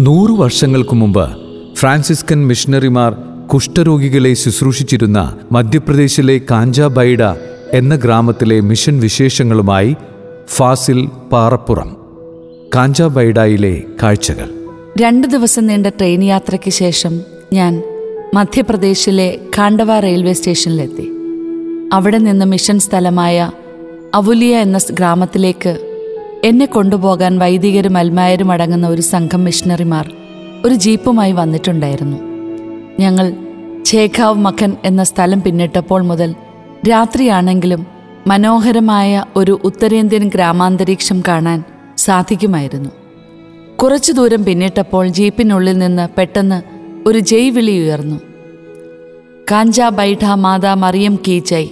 നൂറു വർഷങ്ങൾക്കു മുമ്പ് ഫ്രാൻസിസ്കൻ മിഷണറിമാർ കുഷ്ഠരോഗികളെ ശുശ്രൂഷിച്ചിരുന്ന മധ്യപ്രദേശിലെ കാഞ്ചാബൈഡ എന്ന ഗ്രാമത്തിലെ മിഷൻ വിശേഷങ്ങളുമായി ഫാസിൽ പാറപ്പുറം കാഞ്ചാബൈഡയിലെ കാഴ്ചകൾ. രണ്ടു ദിവസം നീണ്ട ട്രെയിൻ യാത്രയ്ക്ക് ശേഷം ഞാൻ മധ്യപ്രദേശിലെ ഖാണ്ഡവ റെയിൽവേ സ്റ്റേഷനിലെത്തി. അവിടെ നിന്ന് മിഷൻ സ്ഥലമായ അവുലിയ എന്ന ഗ്രാമത്തിലേക്ക് എന്നെ കൊണ്ടുപോകാൻ വൈദികരും അൽമായരും അടങ്ങുന്ന ഒരു സംഘം മിഷണറിമാർ ഒരു ജീപ്പുമായി വന്നിട്ടുണ്ടായിരുന്നു. ഞങ്ങൾ ഛേഖാവ് മഖൻ എന്ന സ്ഥലം പിന്നിട്ടപ്പോൾ മുതൽ രാത്രിയാണെങ്കിലും മനോഹരമായ ഒരു ഉത്തരേന്ത്യൻ ഗ്രാമാന്തരീക്ഷം കാണാൻ സാധിക്കുമായിരുന്നു. കുറച്ചു ദൂരം പിന്നിട്ടപ്പോൾ ജീപ്പിനുള്ളിൽ നിന്ന് പെട്ടെന്ന് ഒരു ജയ് വിളി ഉയർന്നു. കാഞ്ച ബൈഠ മാതാ മറിയം കീ ജയ്.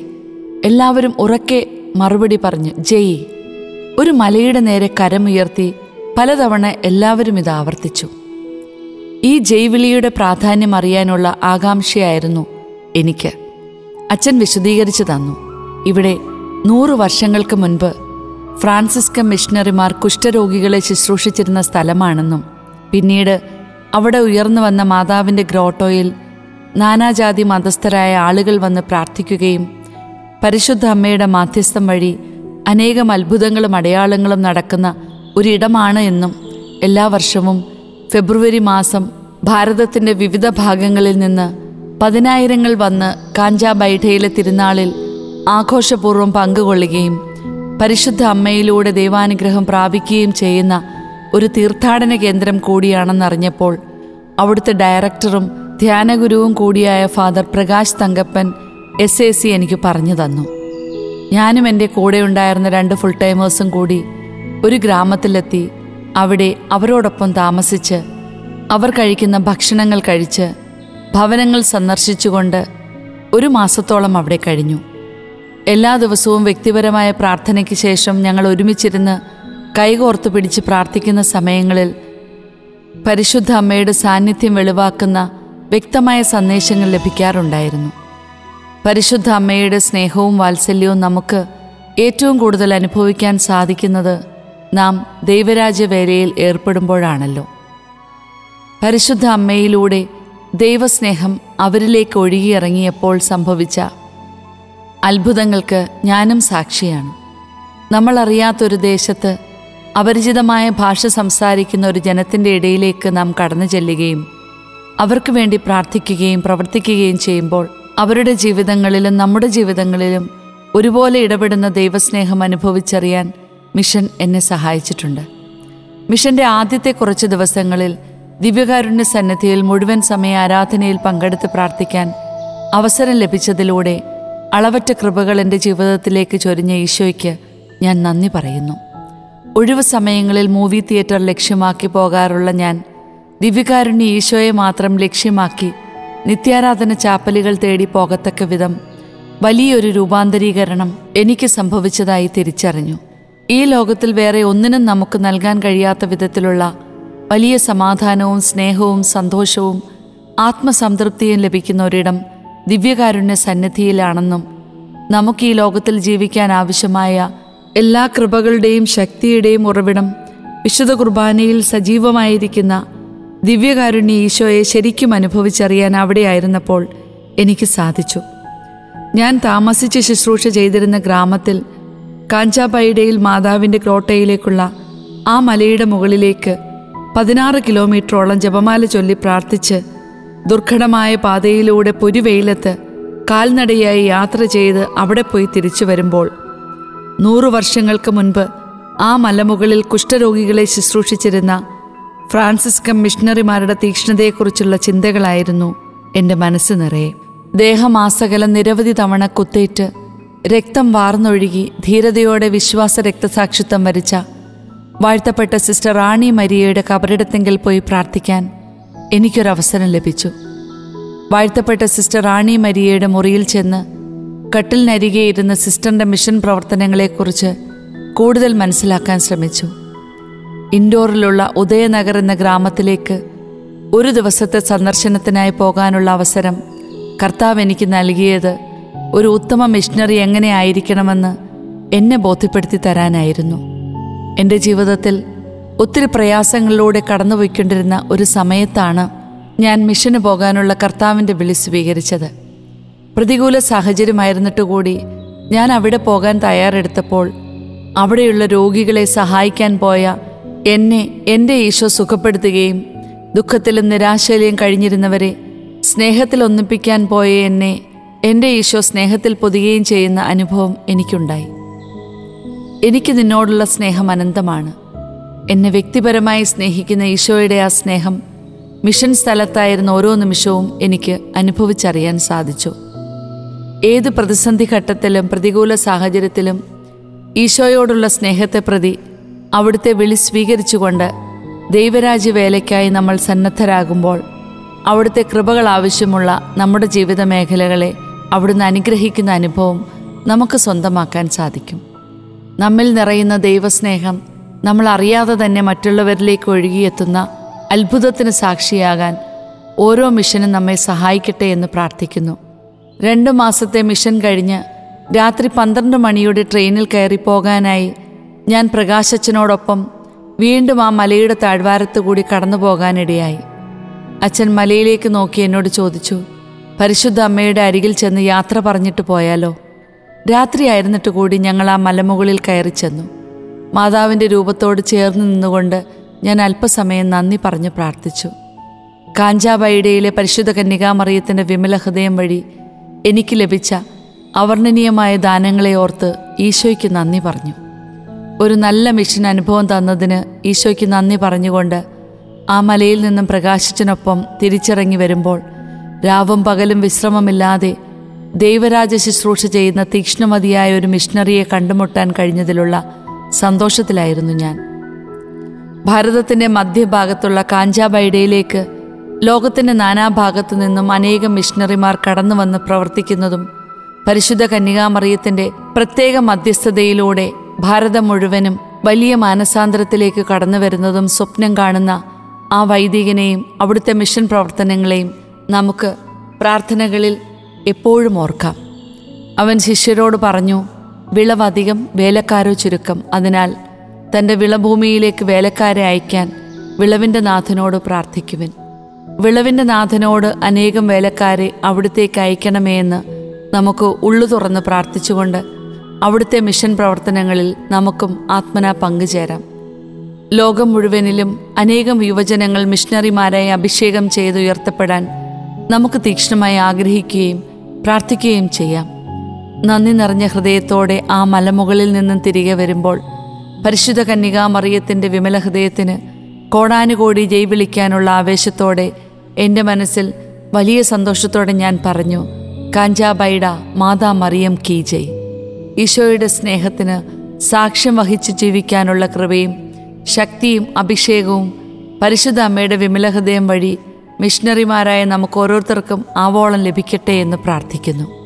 എല്ലാവരും ഉറക്കെ മറുപടി പറഞ്ഞു ജയ് ഒരു മലയുടെ നേരെ കരമുയർത്തി പലതവണ എല്ലാവരും ഇത് ആവർത്തിച്ചു. ഈ ജയ്വിളിയുടെ പ്രാധാന്യം അറിയാനുള്ള ആകാംക്ഷയായിരുന്നു എനിക്ക്. അച്ഛൻ വിശദീകരിച്ചു തന്നു. ഇവിടെ നൂറ് വർഷങ്ങൾക്ക് മുൻപ് ഫ്രാൻസിസ്കൻ മിഷണറിമാർ കുഷ്ഠരോഗികളെ ശുശ്രൂഷിച്ചിരുന്ന സ്ഥലമാണെന്നും പിന്നീട് അവിടെ ഉയർന്നു വന്ന മാതാവിന്റെ ഗ്രോട്ടോയിൽ നാനാജാതി മതസ്ഥരായ ആളുകൾ വന്ന് പ്രാർത്ഥിക്കുകയും പരിശുദ്ധ അമ്മയുടെ മാധ്യസ്ഥം വഴി അനേകം അത്ഭുതങ്ങളും അടയാളങ്ങളും നടക്കുന്ന ഒരിടമാണ് എന്നും എല്ലാ വർഷവും ഫെബ്രുവരി മാസം ഭാരതത്തിന്റെ വിവിധ ഭാഗങ്ങളിൽ നിന്ന് പതിനായിരങ്ങൾ വന്ന് കാഞ്ചാബൈഠയിലെ തിരുനാളിൽ ആഘോഷപൂർവം പങ്കുകൊള്ളുകയും പരിശുദ്ധ അമ്മയിലൂടെ ദൈവാനുഗ്രഹം പ്രാപിക്കുകയും ചെയ്യുന്ന ഒരു തീർത്ഥാടന കേന്ദ്രം കൂടിയാണെന്നറിഞ്ഞപ്പോൾ അവിടുത്തെ ഡയറക്ടറും ധ്യാനഗുരുവും കൂടിയായ father Prakash Thankappan S A C എനിക്ക് പറഞ്ഞു തന്നു. ഞാനും എന്റെ കൂടെ ഉണ്ടായിരുന്ന രണ്ട് ഫുൾ ടൈമേഴ്സും കൂടി ഒരു ഗ്രാമത്തിലെത്തി. അവിടെ അവരോടൊപ്പം താമസിച്ച് അവർ കഴിക്കുന്ന ഭക്ഷണങ്ങൾ കഴിച്ച് ഭവനങ്ങൾ സന്ദർശിച്ചുകൊണ്ട് ഒരു മാസത്തോളം അവിടെ കഴിഞ്ഞു. എല്ലാ ദിവസവും വ്യക്തിപരമായ പ്രാർത്ഥനയ്ക്ക് ശേഷം ഞങ്ങൾ ഒരുമിച്ചിരുന്ന് കൈകോർത്ത് പിടിച്ച് പ്രാർത്ഥിക്കുന്ന സമയങ്ങളിൽ പരിശുദ്ധ അമ്മയുടെ സാന്നിധ്യം വെളിവാക്കുന്ന വ്യക്തമായ സന്ദേശങ്ങൾ ലഭിക്കാറുണ്ടായിരുന്നു. പരിശുദ്ധ അമ്മയുടെ സ്നേഹവും വാത്സല്യവും നമുക്ക് ഏറ്റവും കൂടുതൽ അനുഭവിക്കാൻ സാധിക്കുന്നത് നാം ദൈവരാജ്യവേലയിൽ ഏർപ്പെടുമ്പോഴാണല്ലോ. പരിശുദ്ധ അമ്മയിലൂടെ ദൈവസ്നേഹം അവരിലേക്ക് ഒഴുകിയിറങ്ങിയപ്പോൾ സംഭവിച്ച അത്ഭുതങ്ങൾക്ക് ഞാനും സാക്ഷിയാണ്. നമ്മളറിയാത്തൊരു ദേശത്ത് അപരിചിതമായ ഭാഷ സംസാരിക്കുന്ന ഒരു ജനത്തിന്റെ ഇടയിലേക്ക് നാം കടന്നു ചെല്ലുകയും അവർക്ക് വേണ്ടി പ്രാർത്ഥിക്കുകയും പ്രവർത്തിക്കുകയും ചെയ്യുമ്പോൾ അവരുടെ ജീവിതങ്ങളിലും നമ്മുടെ ജീവിതങ്ങളിലും ഒരുപോലെ ഇടപെടുന്ന ദൈവസ്നേഹം അനുഭവിച്ചറിയാൻ മിഷൻ എന്നെ സഹായിച്ചിട്ടുണ്ട്. മിഷന്റെ ആദ്യത്തെ കുറച്ച് ദിവസങ്ങളിൽ ദിവ്യകാരുണ്യ സന്നിധിയിൽ മുഴുവൻ സമയ ആരാധനയിൽ പങ്കെടുത്ത് പ്രാർത്ഥിക്കാൻ അവസരം ലഭിച്ചതിലൂടെ അളവറ്റ കൃപകൾ എന്റെ ജീവിതത്തിലേക്ക് ചൊരിഞ്ഞ ഈശോയ്ക്ക് ഞാൻ നന്ദി പറയുന്നു. ഒഴിവ് സമയങ്ങളിൽ മൂവി തിയേറ്റർ ലക്ഷ്യമാക്കി പോകാറുള്ള ഞാൻ ദിവ്യകാരുണ്യ ഈശോയെ മാത്രം ലക്ഷ്യമാക്കി നിത്യാരാധന ചാപ്പലുകൾ തേടി പോകത്തക്ക വിധം വലിയൊരു രൂപാന്തരീകരണം എനിക്ക് സംഭവിച്ചതായി തിരിച്ചറിഞ്ഞു. ഈ ലോകത്തിൽ വേറെ ഒന്നിനും നമുക്ക് നൽകാൻ കഴിയാത്ത വിധത്തിലുള്ള വലിയ സമാധാനവും സ്നേഹവും സന്തോഷവും ആത്മസംതൃപ്തിയും ലഭിക്കുന്ന ഒരിടം ദിവ്യകാരുണ്യ സന്നിധിയിലാണെന്നും നമുക്ക് ഈ ലോകത്തിൽ ജീവിക്കാൻ ആവശ്യമായ എല്ലാ കൃപകളുടെയും ശക്തിയുടെയും ഉറവിടം വിശുദ്ധ കുർബാനയിൽ സജീവമായിരിക്കുന്ന ദിവ്യകാരുണ്യ ഈശോയെ ശരിക്കും അനുഭവിച്ചറിയാൻ അവിടെയായിരുന്നപ്പോൾ എനിക്ക് സാധിച്ചു. ഞാൻ താമസിച്ച് ശുശ്രൂഷ ചെയ്തിരുന്ന ഗ്രാമത്തിൽ കാഞ്ചാബൈഡയിൽ മാതാവിന്റെ ക്രോട്ടയിലേക്കുള്ള ആ മലയുടെ മുകളിലേക്ക് പതിനാറ് കിലോമീറ്ററോളം ജപമാല ചൊല്ലി പ്രാർത്ഥിച്ച് ദുർഘടമായ പാതയിലൂടെ പൊരുവെയിലത്ത് കാൽനടയായി യാത്ര ചെയ്ത് അവിടെ പോയി തിരിച്ചു വരുമ്പോൾ നൂറു വർഷങ്ങൾക്ക് മുൻപ് ആ മലമുകളിൽ കുഷ്ഠരോഗികളെ ശുശ്രൂഷിച്ചിരുന്ന ഫ്രാൻസിസ്കൻ മിഷണറിമാരുടെ തീക്ഷ്ണതയെക്കുറിച്ചുള്ള ചിന്തകളായിരുന്നു എന്റെ മനസ്സ് നിറയെ. ദേഹമാസകലം നിരവധി തവണ കുത്തേറ്റ് രക്തം വാർന്നൊഴുകി ധീരതയോടെ വിശ്വാസ രക്തസാക്ഷിത്വം വരിച്ച വാഴ്ത്തപ്പെട്ട സിസ്റ്റർ റാണി മരിയയുടെ കബറിടത്തെങ്കിൽ പോയി പ്രാർത്ഥിക്കാൻ എനിക്കൊരവസരം ലഭിച്ചു. വാഴ്ത്തപ്പെട്ട സിസ്റ്റർ റാണി മരിയയുടെ മുറിയിൽ ചെന്ന് കട്ടിലിനരികെ ഇരുന്ന് സിസ്റ്ററിന്റെ മിഷൻ പ്രവർത്തനങ്ങളെക്കുറിച്ച് കൂടുതൽ മനസ്സിലാക്കാൻ ശ്രമിച്ചു. ഇൻഡോറിലുള്ള ഉദയനഗർ എന്ന ഗ്രാമത്തിലേക്ക് ഒരു ദിവസത്തെ സന്ദർശനത്തിനായി പോകാനുള്ള അവസരം കർത്താവ് എനിക്ക് നൽകിയത് ഒരു ഉത്തമ മിഷണറി എങ്ങനെ ആയിരിക്കണമെന്ന് എന്നെ ബോധ്യപ്പെടുത്തി തരാനായിരുന്നു. എന്റെ ജീവിതത്തിൽ ഒത്തിരി പ്രയാസങ്ങളിലൂടെ കടന്നുപോയിക്കൊണ്ടിരുന്ന ഒരു സമയത്താണ് ഞാൻ മിഷന് പോകാനുള്ള കർത്താവിന്റെ വിളി സ്വീകരിച്ചത്. പ്രതികൂല സാഹചര്യമായിരുന്നിട്ട് കൂടി ഞാൻ അവിടെ പോകാൻ തയ്യാറെടുത്തപ്പോൾ അവിടെയുള്ള രോഗികളെ സഹായിക്കാൻ പോയ എന്നെ എന്റെ ഈശോ സുഖപ്പെടുത്തുകയും ദുഃഖത്തിലും നിരാശയിലും കഴിഞ്ഞിരുന്നവരെ സ്നേഹത്തിൽ ഒന്നിപ്പിക്കാൻ പോയ എന്നെ എന്റെ ഈശോ സ്നേഹത്തിൽ പൊതുകയും ചെയ്യുന്ന അനുഭവം എനിക്കുണ്ടായി. എനിക്ക് നിന്നോടുള്ള സ്നേഹം അനന്തമാണ്. എന്നെ വ്യക്തിപരമായി സ്നേഹിക്കുന്ന ഈശോയുടെ ആ സ്നേഹം മിഷൻ സ്ഥലത്തായിരുന്ന ഓരോ നിമിഷവും എനിക്ക് അനുഭവിച്ചറിയാൻ സാധിച്ചു. ഏത് പ്രതിസന്ധി ഘട്ടത്തിലും പ്രതികൂല സാഹചര്യത്തിലും ഈശോയോടുള്ള സ്നേഹത്തെ പ്രതി അവിടുത്തെ വിളി സ്വീകരിച്ചുകൊണ്ട് ദൈവരാജ്യ വേലയ്ക്കായി നമ്മൾ സന്നദ്ധരാകുമ്പോൾ അവിടുത്തെ കൃപകൾ ആവശ്യമുള്ള നമ്മുടെ ജീവിത മേഖലകളെ അവിടുന്ന് അനുഗ്രഹിക്കുന്ന അനുഭവം നമുക്ക് സ്വന്തമാക്കാൻ സാധിക്കും. നമ്മിൽ നിറയുന്ന ദൈവസ്നേഹം നമ്മൾ അറിയാതെ തന്നെ മറ്റുള്ളവരിലേക്ക് ഒഴുകിയെത്തുന്ന അത്ഭുതത്തിന് സാക്ഷിയാകാൻ ഓരോ മിഷനും നമ്മെ സഹായിക്കട്ടെ എന്ന് പ്രാർത്ഥിക്കുന്നു. രണ്ടു മാസത്തെ മിഷൻ കഴിഞ്ഞ് രാത്രി പന്ത്രണ്ട് മണിയുടെ ട്രെയിനിൽ കയറി പോകാനായി ഞാൻ പ്രകാശച്ചനോടൊപ്പം വീണ്ടും ആ മലയുടെ താഴ്വാരത്ത് കൂടി കടന്നു പോകാനിടയായി അച്ഛൻ മലയിലേക്ക് നോക്കി എന്നോട് ചോദിച്ചു പരിശുദ്ധ അമ്മയുടെ അരികിൽ ചെന്ന് യാത്ര പറഞ്ഞിട്ട് പോയാലോ? രാത്രിയായിരുന്നിട്ട് കൂടി ഞങ്ങൾ ആ മലമുകളിൽ കയറി ചെന്നു. മാതാവിന്റെ രൂപത്തോട് ചേർന്ന് നിന്നുകൊണ്ട് ഞാൻ അല്പസമയം നന്ദി പറഞ്ഞു പ്രാർത്ഥിച്ചു. കാഞ്ചാബൈഡയിലെ പരിശുദ്ധ കന്യകാമറിയത്തിന്റെ വിമല ഹൃദയം വഴി എനിക്ക് ലഭിച്ച അവർണനീയമായ ദാനങ്ങളെ ഓർത്ത് ഈശോയ്ക്ക് നന്ദി പറഞ്ഞു. ഒരു നല്ല മിഷൻ അനുഭവം തന്നതിന് ഈശോയ്ക്ക് നന്ദി പറഞ്ഞുകൊണ്ട് ആ മലയിൽ നിന്നും പ്രകാശിച്ചനൊപ്പം തിരിച്ചിറങ്ങി വരുമ്പോൾ രാവും പകലും വിശ്രമമില്ലാതെ ദൈവരാജ ശുശ്രൂഷ ചെയ്യുന്ന തീക്ഷ്ണമതിയായ ഒരു മിഷണറിയെ കണ്ടുമുട്ടാൻ കഴിഞ്ഞതിലുള്ള സന്തോഷത്തിലായിരുന്നു ഞാൻ. ഭാരതത്തിന്റെ മധ്യഭാഗത്തുള്ള കാഞ്ചാബൈഡയിലേക്ക് ലോകത്തിന്റെ നാനാഭാഗത്തു നിന്നും അനേകം മിഷണറിമാർ കടന്നു വന്ന് പ്രവർത്തിക്കുന്നതും പരിശുദ്ധ കന്യകാമറിയത്തിന്റെ പ്രത്യേക മധ്യസ്ഥതയിലൂടെ ഭാരതം മുഴുവനും വലിയ മാനസാന്തരത്തിലേക്ക് കടന്നു വരുന്നതും സ്വപ്നം കാണുന്ന ആ വൈദികനെയും അവിടുത്തെ മിഷൻ പ്രവർത്തനങ്ങളെയും നമുക്ക് പ്രാർത്ഥനകളിൽ എപ്പോഴും ഓർക്കാം. അവൻ ശിഷ്യരോട് പറഞ്ഞു വിളവധികം വേലക്കാരോ ചുരുക്കം. അതിനാൽ തന്റെ വിളഭൂമിയിലേക്ക് വേലക്കാരെ അയക്കാൻ വിളവിന്റെ നാഥനോട് പ്രാർത്ഥിക്കുവിൻ. വിളവിന്റെ നാഥനോട് അനേകം വേലക്കാരെ അവിടത്തേക്ക് അയക്കണമേ എന്ന് നമുക്ക് ഉള്ളു തുറന്ന് പ്രാർത്ഥിച്ചുകൊണ്ട് അവിടുത്തെ മിഷൻ പ്രവർത്തനങ്ങളിൽ നമുക്കും ആത്മന പങ്കുചേരാം ലോകം മുഴുവനിലും അനേകം യുവജനങ്ങൾ മിഷണറിമാരായി അഭിഷേകം ചെയ്ത് ഉയർത്തപ്പെടാൻ നമുക്ക് തീക്ഷ്ണമായി ആഗ്രഹിക്കുകയും പ്രാർത്ഥിക്കുകയും ചെയ്യാം. നന്ദി നിറഞ്ഞ ഹൃദയത്തോടെ ആ മലമുകളിൽ നിന്നും തിരികെ വരുമ്പോൾ പരിശുദ്ധ കന്യകാമറിയത്തിന്റെ വിമല ഹൃദയത്തിന് കോടാനുകോടി ജയ് വിളിക്കാനുള്ള ആവേശത്തോടെ എന്റെ മനസ്സിൽ വലിയ സന്തോഷത്തോടെ ഞാൻ പറഞ്ഞു കാഞ്ചാബൈഡ മാതാ മറിയം കീ ജയ്. ഈശോയുടെ സ്നേഹത്തിന് സാക്ഷ്യം വഹിച്ച് ജീവിക്കാനുള്ള കൃപയും ശക്തിയും അഭിഷേകവും പരിശുദ്ധ അമ്മയുടെ വിമലഹൃദയം വഴി മിഷണറിമാരായ നമുക്ക് ഓരോരുത്തർക്കും ആവോളം ലഭിക്കട്ടെ എന്ന് പ്രാർത്ഥിക്കുന്നു.